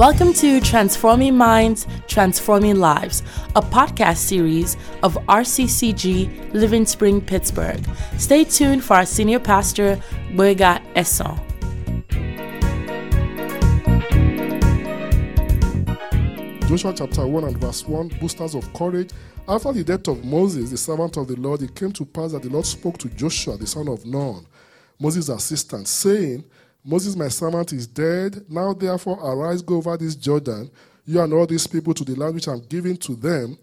Welcome to Transforming Minds, Transforming Lives, a podcast series of RCCG Living Spring, Pittsburgh. Stay tuned for our senior pastor, Boyga Esson. Joshua chapter 1 and verse 1, boosters of courage. After the death of Moses, the servant of the Lord, it came to pass that the Lord spoke to Joshua, the son of Nun, Moses' assistant, saying, Moses, my servant, is dead. Now, therefore, arise, go over this Jordan, you and all these people, to the land which I'm giving to them,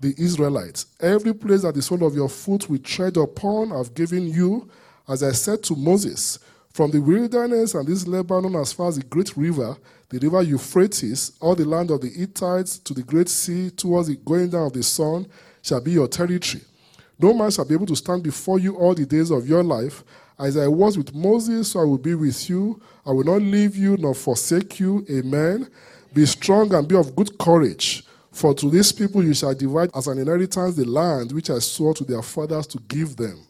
the Israelites. Every place that the sole of your foot will tread upon, I've given you, as I said to Moses, from the wilderness and this Lebanon as far as the great river, the river Euphrates, all the land of the Hittites to the great sea, towards the going down of the sun, shall be your territory. No man shall be able to stand before you all the days of your life. As I was with Moses, so I will be with you. I will not leave you nor forsake you. Amen. Be strong and be of good courage. For to these people you shall divide as an inheritance the land which I swore to their fathers to give them.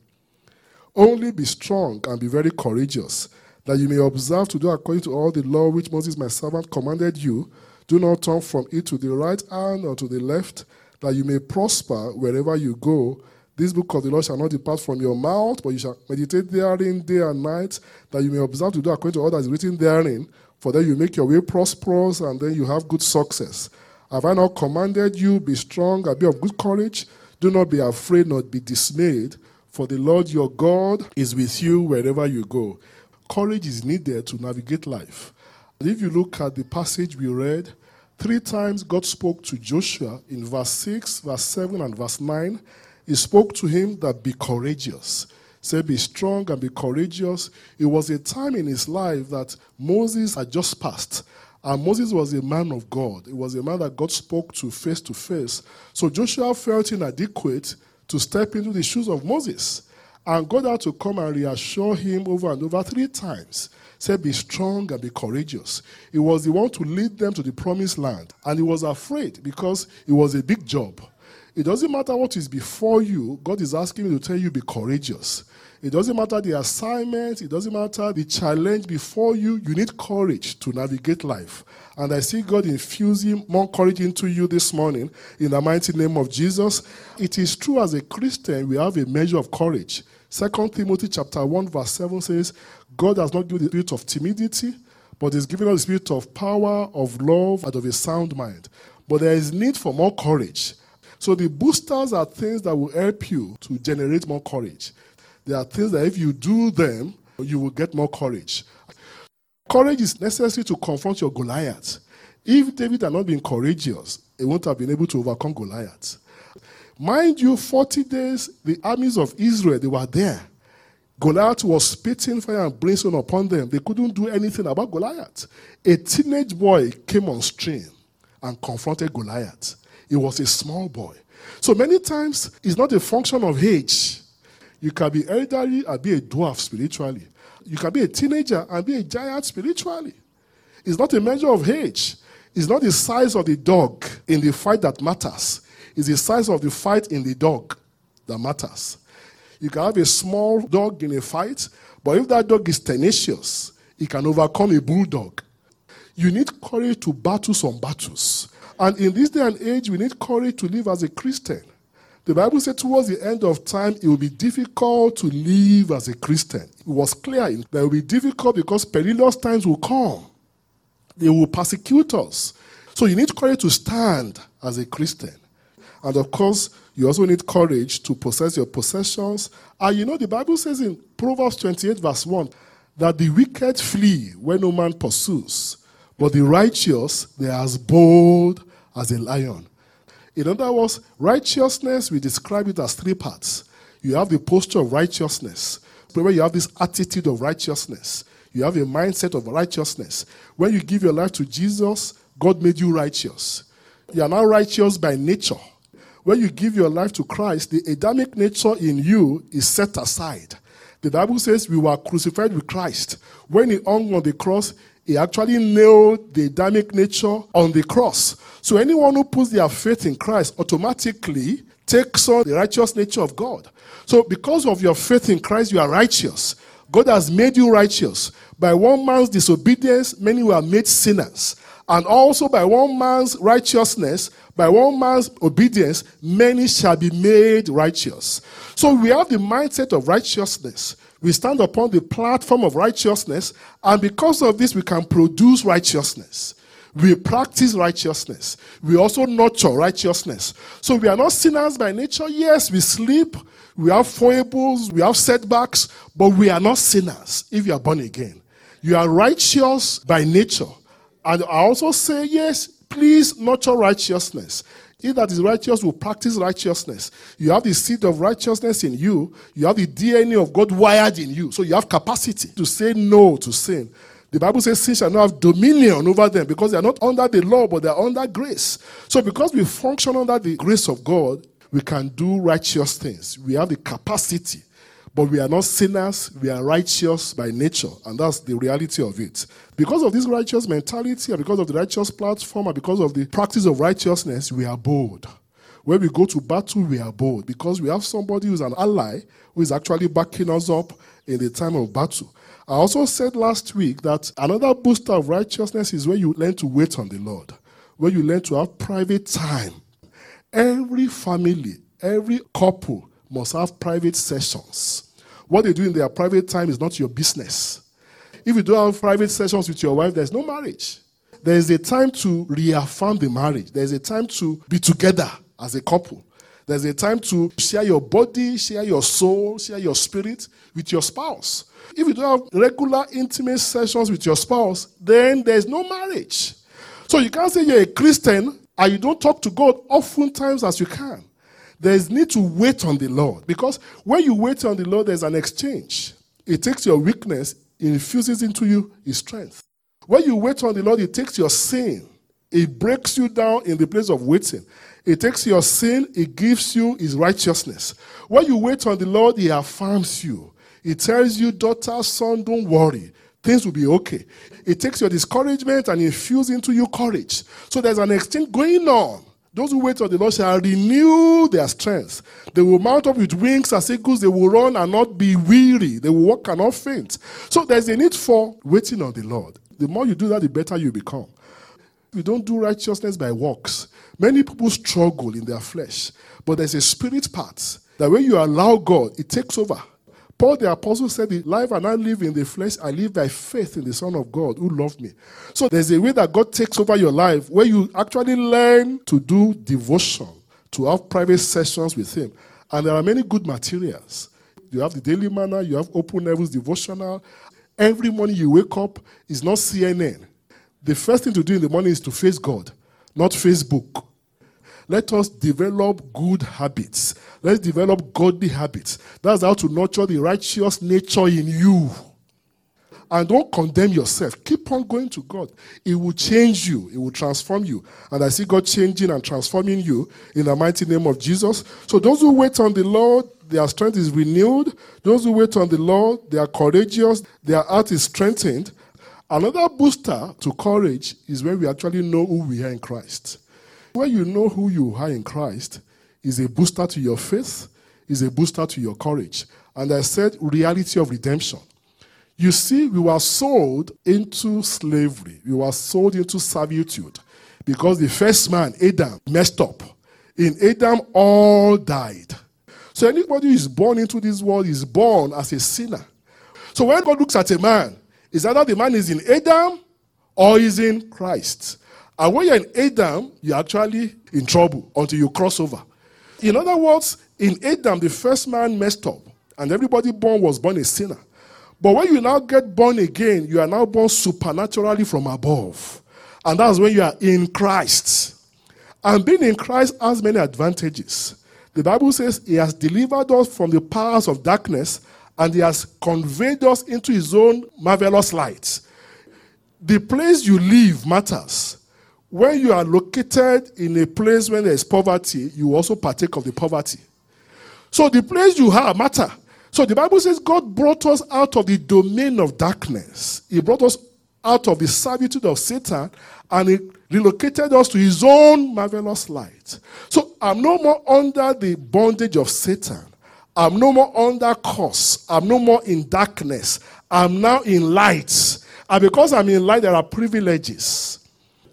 Only be strong and be very courageous, that you may observe to do according to all the law which Moses my servant commanded you. Do not turn from it to the right hand or to the left, that you may prosper wherever you go. This book of the law shall not depart from your mouth, but you shall meditate therein day and night, that you may observe to do according to all that is written therein. For then you make your way prosperous, and then you have good success. Have I not commanded you, be strong and be of good courage? Do not be afraid, nor be dismayed, for the Lord your God is with you wherever you go. Courage is needed to navigate life. And if you look at the passage we read, three times God spoke to Joshua in verse 6, verse 7, and verse 9 he spoke to him that be courageous. Said, Be strong and be courageous. It was a time in his life that Moses had just passed. And Moses was a man of God. It was a man that God spoke to face to face. So Joshua felt inadequate to step into the shoes of Moses. And God had to come and reassure him over and over three times. Said, Be strong and be courageous. He was the one to lead them to the promised land. And he was afraid because it was a big job. It doesn't matter what is before you, God is asking you to tell you be courageous. It doesn't matter the assignment, it doesn't matter the challenge before you, you need courage to navigate life. And I see God infusing more courage into you this morning in the mighty name of Jesus. It is true as a Christian, we have a measure of courage. Second Timothy chapter 1, verse 7 says, God has not given the spirit of timidity, but has given us the spirit of power, of love, and of a sound mind. But there is need for more courage. So the boosters are things that will help you to generate more courage. There are things that if you do them, you will get more courage. Courage is necessary to confront your Goliath. If David had not been courageous, he won't have been able to overcome Goliath. Mind you, 40 days, the armies of Israel, they were there. Goliath was spitting fire and brimstone upon them. They couldn't do anything about Goliath. A teenage boy came on stream and confronted Goliath. He was a small boy. So many times, it's not a function of age. You can be elderly and be a dwarf spiritually. You can be a teenager and be a giant spiritually. It's not a measure of age. It's not the size of the dog in the fight that matters. It's the size of the fight in the dog that matters. You can have a small dog in a fight, but if that dog is tenacious, it can overcome a bulldog. You need courage to battle some battles. And in this day and age, we need courage to live as a Christian. The Bible said towards the end of time, it will be difficult to live as a Christian. It was clear that it will be difficult because perilous times will come. They will persecute us. So you need courage to stand as a Christian. And of course, you also need courage to possess your possessions. And you know, the Bible says in Proverbs 28, verse 1, that the wicked flee when no man pursues, but the righteous, they are as bold as a lion. In other words, righteousness, we describe it as three parts. You have the posture of righteousness, where you have this attitude of righteousness. You have a mindset of righteousness. When you give your life to Jesus, God made you righteous. You are now righteous by nature. When you give your life to Christ, the Adamic nature in you is set aside. The Bible says we were crucified with Christ. When he hung on the cross, he actually nailed the Adamic nature on the cross. So anyone who puts their faith in Christ automatically takes on the righteous nature of God. So because of your faith in Christ, you are righteous. God has made you righteous. By one man's disobedience, many were made sinners. And also by one man's righteousness, by one man's obedience, many shall be made righteous. So we have the mindset of righteousness. We stand upon the platform of righteousness, and because of this, we can produce righteousness. We practice righteousness. We also nurture righteousness. So we are not sinners by nature. Yes, we sleep, we have foibles, we have setbacks, but we are not sinners if you are born again. You are righteous by nature. And I also say, yes, please nurture righteousness. He that is righteous will practice righteousness. You have the seed of righteousness in you. You have the DNA of God wired in you. So you have capacity to say no to sin. The Bible says sin shall not have dominion over them because they are not under the law, but they are under grace. So because we function under the grace of God, we can do righteous things. We have the capacity, but we are not sinners. We are righteous by nature, and that's the reality of it. Because of this righteous mentality, and because of the righteous platform, and because of the practice of righteousness, we are bold. When we go to battle, we are bold because we have somebody who's an ally who is actually backing us up in the time of battle. I also said last week that another booster of righteousness is when you learn to wait on the Lord, when you learn to have private time. Every family, every couple must have private sessions. What they do in their private time is not your business. If you don't have private sessions with your wife, there's no marriage. There is a time to reaffirm the marriage, there's a time to be together as a couple. There's a time to share your body, share your soul, share your spirit with your spouse. If you don't have regular intimate sessions with your spouse, then there's no marriage. So you can't say you're a Christian and you don't talk to God oftentimes as you can. There's need to wait on the Lord because when you wait on the Lord, there's an exchange. It takes your weakness, infuses into you his strength. When you wait on the Lord, it takes your sin, it breaks you down in the place of waiting. It takes your sin, it gives you his righteousness. When you wait on the Lord, he affirms you. He tells you, daughter, son, don't worry. Things will be okay. It takes your discouragement and infuses into you courage. So there's an exchange going on. Those who wait on the Lord shall renew their strength. They will mount up with wings as eagles. They will run and not be weary. They will walk and not faint. So there's a need for waiting on the Lord. The more you do that, the better you become. We don't do righteousness by works. Many people struggle in their flesh, but there's a spirit part that when you allow God, it takes over. Paul the apostle said, The life and I live in the flesh, I live by faith in the Son of God who loved me. So there's a way that God takes over your life where you actually learn to do devotion, to have private sessions with Him. And there are many good materials. You have the daily Manna, you have open heavens devotional. Every morning you wake up is not CNN. The first thing to do in the morning is to face God, not Facebook. Let us develop good habits. Let's develop godly habits. That's how to nurture the righteous nature in you. And don't condemn yourself. Keep on going to God. It will change you, it will transform you. And I see God changing and transforming you in the mighty name of Jesus. So, those who wait on the Lord, their strength is renewed. Those who wait on the Lord, they are courageous, their heart is strengthened. Another booster to courage is when we actually know who we are in Christ. When you know who you are in Christ, is a booster to your faith, is a booster to your courage. And I said, reality of redemption. You see, we were sold into slavery, we were sold into servitude because the first man, Adam, messed up. In Adam, all died. So anybody who is born into this world is born as a sinner. So when God looks at a man, is either the man is in Adam or is in Christ. And when you're in Adam, you're actually in trouble until you cross over. In other words, in Adam, the first man messed up, and everybody born was born a sinner. But when you now get born again, you are now born supernaturally from above. And that's when you are in Christ. And being in Christ has many advantages. The Bible says he has delivered us from the powers of darkness and he has conveyed us into his own marvelous light. The place you live matters when you are located in a place where there is poverty, you also partake of the poverty. So the place you have matter. So the Bible says God brought us out of the domain of darkness. He brought us out of the servitude of Satan and he relocated us to his own marvelous light. So I'm no more under the bondage of Satan. I'm no more under curse. I'm no more in darkness. I'm now in light. And because I'm in light, there are privileges.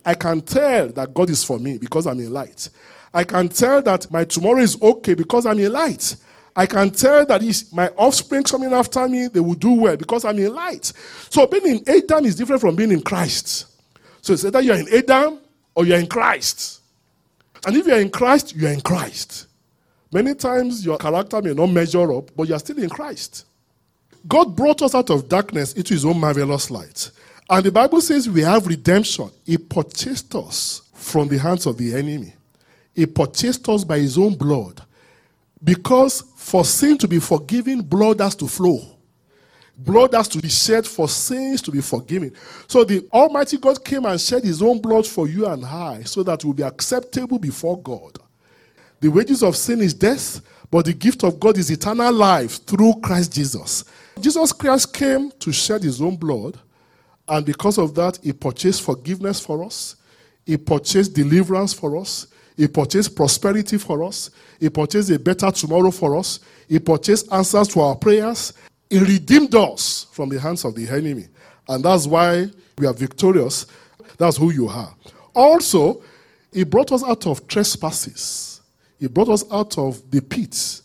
I can tell that God is for me because I'm in light. I can tell that my tomorrow is okay because I'm in light. I can tell that my offspring coming after me, they will do well because I'm in light. So being in Adam is different from being in Christ. So it's either you're in Adam or you're in Christ. And if you're in Christ, you're in Christ. Many times your character may not measure up, but you're still in Christ. God brought us out of darkness into his own marvelous light. And the Bible says we have redemption. He purchased us from the hands of the enemy. He purchased us by his own blood. Because for sin to be forgiven, blood has to flow. Blood has to be shed for sins to be forgiven. So the Almighty God came and shed his own blood for you and I so that we'll be acceptable before God. The wages of sin is death, but the gift of God is eternal life through Christ Jesus. Jesus Christ came to shed his own blood, and because of that, he purchased forgiveness for us, he purchased deliverance for us, he purchased prosperity for us, he purchased a better tomorrow for us, he purchased answers to our prayers, he redeemed us from the hands of the enemy. And that's why we are victorious. That's who you are. Also, he brought us out of trespasses. He brought us out of the pits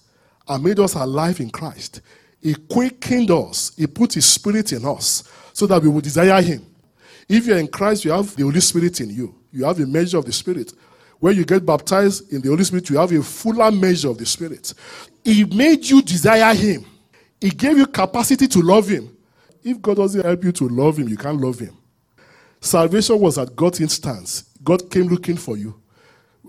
and made us alive in Christ. He quickened us. He put His Spirit in us so that we would desire Him. If you're in Christ, you have the Holy Spirit in you. You have a measure of the Spirit. When you get baptized in the Holy Spirit, you have a fuller measure of the Spirit. He made you desire Him. He gave you capacity to love Him. If God doesn't help you to love Him, you can't love Him. Salvation was at God's instance. God came looking for you.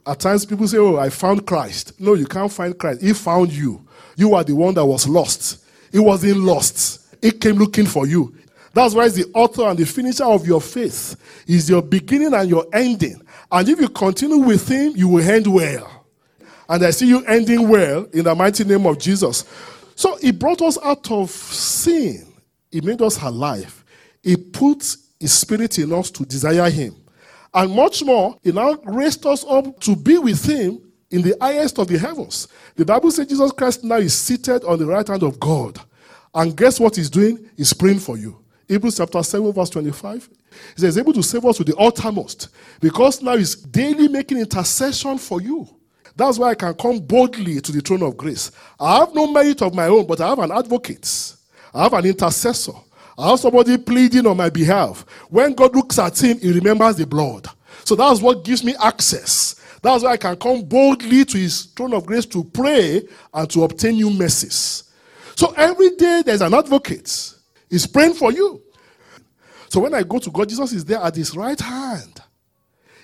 At times, people say, Oh, I found Christ. No, you can't find Christ. He found you. You are the one that was lost. He wasn't lost. He came looking for you. That's why the author and the finisher of your faith is your beginning and your ending. And if you continue with him, you will end well. And I see you ending well in the mighty name of Jesus. So he brought us out of sin. He made us alive. He put his spirit in us to desire him. And much more, he now raised us up to be with him in the highest of the heavens. The Bible says Jesus Christ now is seated on the right hand of God. And guess what he's doing? He's praying for you. Hebrews chapter 7, verse 25. He says, able to save us to the uttermost because now he's daily making intercession for you. That's why I can come boldly to the throne of grace. I have no merit of my own, but I have an advocate. I have an intercessor. I have somebody pleading on my behalf. When God looks at him, he remembers the blood. So that's what gives me access. That's why I can come boldly to his throne of grace to pray and to obtain new mercies. So every day there's an advocate. He's praying for you. So when I go to God, Jesus is there at his right hand.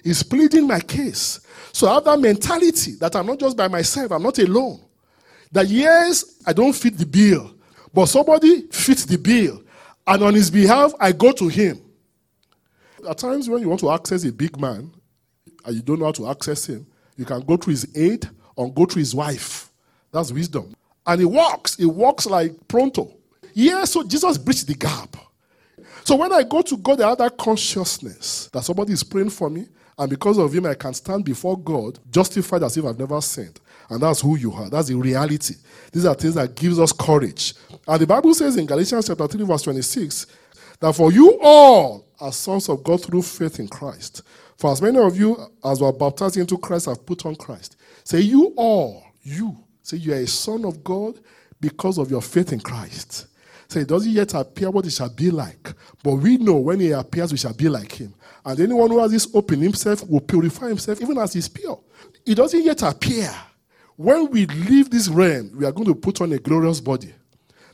He's pleading my case. So I have that mentality that I'm not just by myself, I'm not alone. That yes, I don't fit the bill, but somebody fits the bill. And on his behalf, I go to him. At times when you want to access a big man, and you don't know how to access him, you can go through his aid or go through his wife. That's wisdom. And he walks, he walks like pronto. Yeah, so Jesus bridged the gap. So when I go to God, I have that consciousness that somebody is praying for me, and because of him, I can stand before God justified as if I've never sinned. And that's who you are. That's the reality. These are things that gives us courage. And the Bible says in Galatians chapter 3, verse 26, that for you all are sons of God through faith in Christ. For as many of you as were baptized into Christ have put on Christ. Say, you all, you, say you are a son of God because of your faith in Christ. Say, it doesn't yet appear what it shall be like. But we know when he appears, we shall be like him. And anyone who has this hope in himself will purify himself even as he's pure. It doesn't yet appear. When we leave this realm, we are going to put on a glorious body.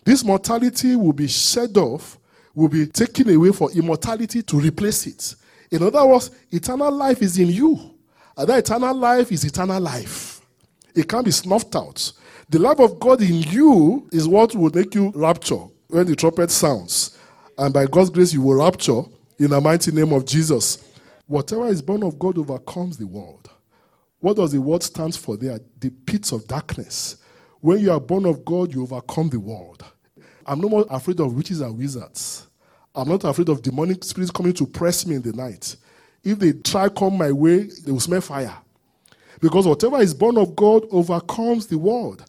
This mortality will be shed off, will be taken away for immortality to replace it. In other words, eternal life is in you. And that eternal life is eternal life. It can't be snuffed out. The love of God in you is what will make you rapture when the trumpet sounds. And by God's grace, you will rapture in the mighty name of Jesus. Whatever is born of God overcomes the world. What does the word stand for there? The pits of darkness. When you are born of God, you overcome the world. I'm no more afraid of witches and wizards. I'm not afraid of demonic spirits coming to press me in the night. If they try come my way, they will smell fire. Because whatever is born of God overcomes the world.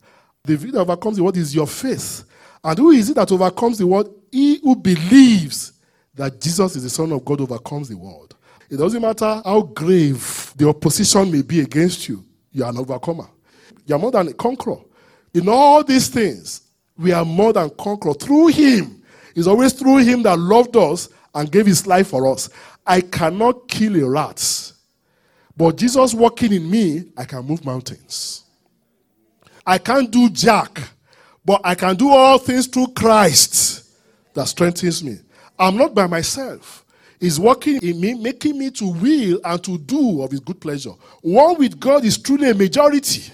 The victory that overcomes the world is your faith. And who is it that overcomes the world? He who believes that Jesus is the Son of God overcomes the world. It doesn't matter how grave the opposition may be against you, you are an overcomer. You are more than a conqueror. In all these things, we are more than conqueror through Him. It's always through Him that loved us and gave His life for us. I cannot kill a rat, but Jesus working in me, I can move mountains. I can't do jack, but I can do all things through Christ that strengthens me. I'm not by myself. He's working in me, making me to will and to do of his good pleasure. One with God is truly a majority.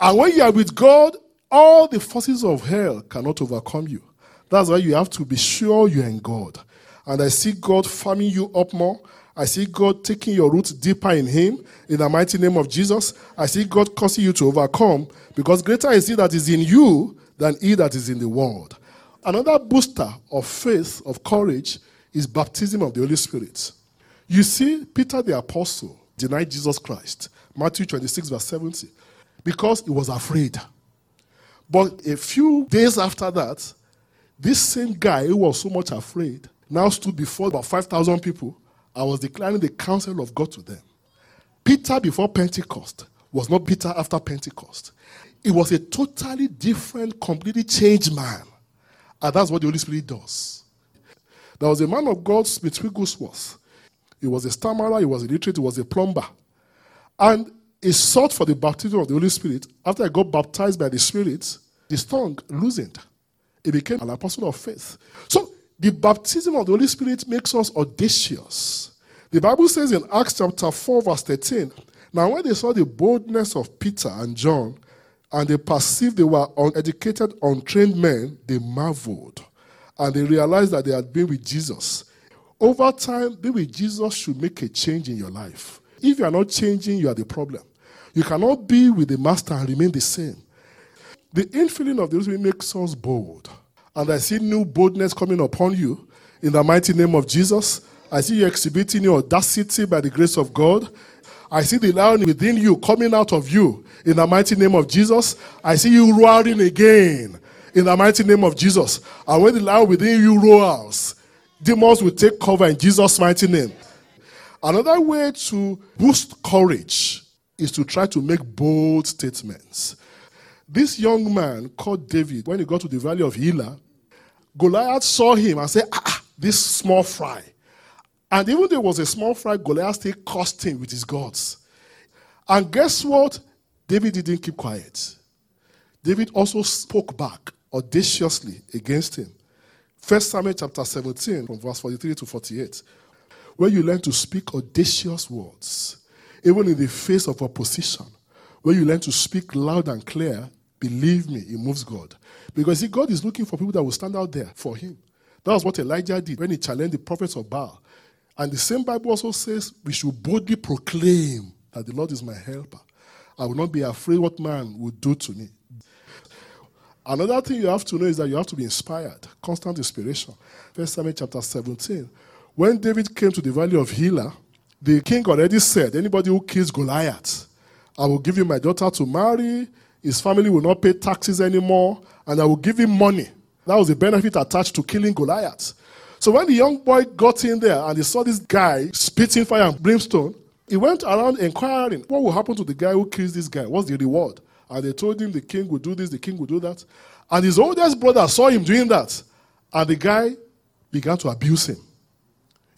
And when you are with God, all the forces of hell cannot overcome you. That's why you have to be sure you're in God. And I see God farming you up more. I see God taking your roots deeper in Him in the mighty name of Jesus. I see God causing you to overcome because greater is He that is in you than He that is in the world. Another booster of faith, of courage, is baptism of the Holy Spirit. You see, Peter the Apostle denied Jesus Christ. Matthew 26, verse 70 because he was afraid. But a few days after that, this same guy who was so much afraid now stood before about 5,000 people and was declaring the counsel of God to them. Peter before Pentecost was not Peter after Pentecost. It was a totally different, completely changed man. And that's what the Holy Spirit does. There was a man of God, Smith Wigglesworth. He was a stammerer, he was illiterate, he was a plumber. And he sought for the baptism of the Holy Spirit. After he got baptized by the Spirit, his tongue loosened. He became an apostle of faith. So the baptism of the Holy Spirit makes us audacious. The Bible says in Acts chapter 4, verse 13, Now when they saw the boldness of Peter and John, and they perceived they were uneducated, untrained men, they marveled. And they realized that they had been with Jesus. Over time, being with Jesus should make a change in your life. If you are not changing, you are the problem. You cannot be with the master and remain the same. The infilling of the Holy Spirit makes us bold. And I see new boldness coming upon you in the mighty name of Jesus. I see you exhibiting your audacity by the grace of God. I see the lion within you coming out of you in the mighty name of Jesus. I see you roaring again in the mighty name of Jesus. And when the lion within you roars, demons will take cover in Jesus' mighty name. Another way to boost courage is to try to make bold statements. This young man called David, when he got to the valley of Elah, Goliath saw him and said, ah, ah, this small fry. And even though it was a small fry, Goliath still cursed him with his gods. And guess what? David didn't keep quiet. David also spoke back audaciously against him. First Samuel chapter 17, from verse 43 to 48, where you learn to speak audacious words even in the face of opposition, where you learn to speak loud and clear, believe me, it moves God. Because see, God is looking for people that will stand out there for him. That was what Elijah did when he challenged the prophets of Baal. And the same Bible also says we should boldly proclaim that the Lord is my helper. I will not be afraid what man will do to me. Another thing you have to know is that you have to be inspired, constant inspiration. First Samuel chapter 17. When David came to the valley of Elah, the king already said, anybody who kills Goliath, I will give you my daughter to marry. His family will not pay taxes anymore, and I will give him money. That was the benefit attached to killing Goliath. So when the young boy got in there and he saw this guy spitting fire and brimstone, he went around inquiring, what will happen to the guy who kills this guy? What's the reward? And they told him the king would do this, the king would do that. And his oldest brother saw him doing that. And the guy began to abuse him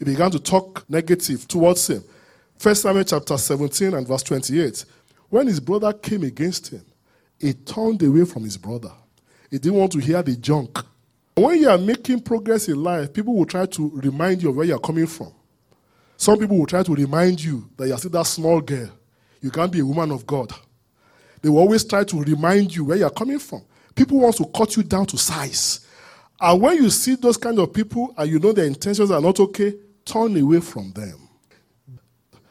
he began to talk negative towards him. First Samuel chapter 17 and verse 28. When his brother came against him, he turned away from his brother. He didn't want to hear the junk. When you are making progress in life, people will try to remind you of where you are coming from. Some people will try to remind you that you are still that small girl. You can't be a woman of God. They will always try to remind you where you are coming from. People want to cut you down to size. And when you see those kind of people and you know their intentions are not okay, turn away from them.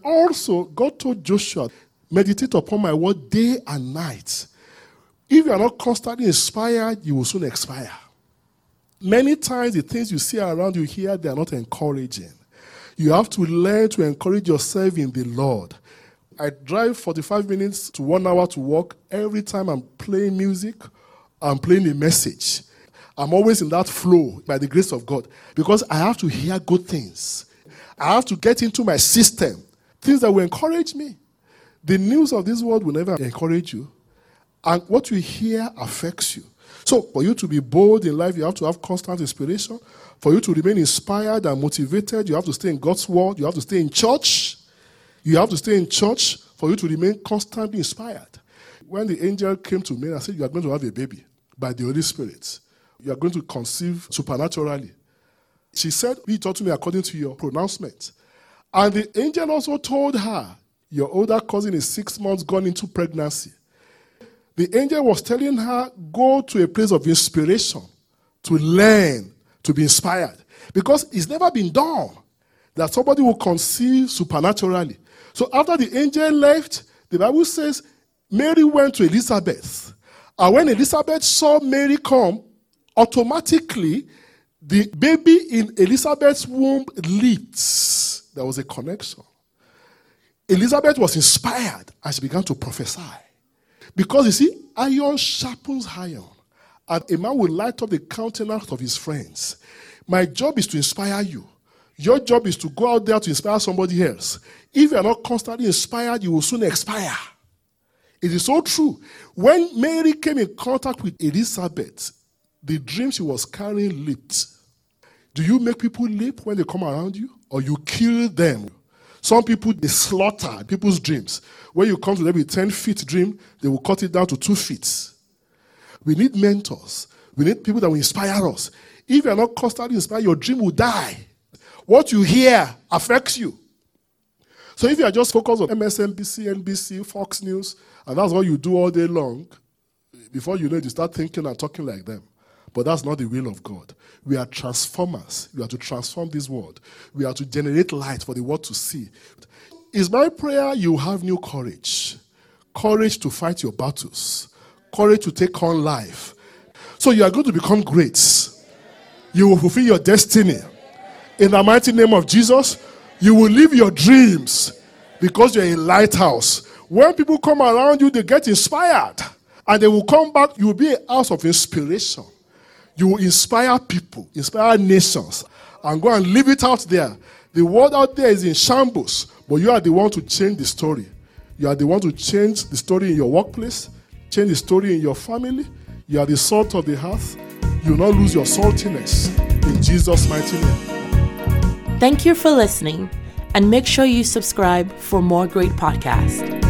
Also, God told Joshua, meditate upon my word day and night. If you are not constantly inspired, you will soon expire. Many times, the things you see around you here, they are not encouraging. You have to learn to encourage yourself in the Lord. I drive 45 minutes to one hour to work. Every time I'm playing music, I'm playing a message. I'm always in that flow by the grace of God because I have to hear good things. I have to get into my system. Things that will encourage me. The news of this world will never encourage you. And what you hear affects you. So, for you to be bold in life, you have to have constant inspiration. For you to remain inspired and motivated, you have to stay in God's word. You have to stay in church. You have to stay in church for you to remain constantly inspired. When the angel came to me, I said, You are going to have a baby by the Holy Spirit. You are going to conceive supernaturally. She said, Be taught to me according to your pronouncement. And the angel also told her, Your older cousin is six months gone into pregnancy. The angel was telling her, Go to a place of inspiration to learn, to be inspired. Because it's never been done that somebody will conceive supernaturally. So after the angel left, the Bible says Mary went to Elizabeth. And when Elizabeth saw Mary come, automatically the baby in Elizabeth's womb leaped. There was a connection. Elizabeth was inspired as she began to prophesy. Because you see, iron sharpens iron. And a man will light up the countenance of his friends. My job is to inspire you. Your job is to go out there to inspire somebody else. If you are not constantly inspired, you will soon expire. It is so true. When Mary came in contact with Elizabeth, the dream she was carrying leaped. Do you make people leap when they come around you? Or you kill them? Some people, they slaughter people's dreams. When you come to with 10 feet dream, they will cut it down to two feet. We need mentors. We need people that will inspire us. If you are not constantly inspired, your dream will die. What you hear affects you. So if you are just focused on MSNBC, NBC, Fox News, and that's what you do all day long, before you know it, you start thinking and talking like them. But that's not the will of God. We are transformers. We are to transform this world. We are to generate light for the world to see. Is my prayer you have new courage. Courage to fight your battles. Courage to take on life. So you are going to become great. You will fulfill your destiny. In the mighty name of Jesus, you will live your dreams because you're a lighthouse. When people come around you, they get inspired and they will come back. You will be a house of inspiration. You inspire people, inspire nations, and go and leave it out there. The world out there is in shambles, but you are the one to change the story. You are the one to change the story in your workplace, change the story in your family. You are the salt of the earth. You will not lose your saltiness. In Jesus' mighty name. Thank you for listening, and make sure you subscribe for more great podcasts.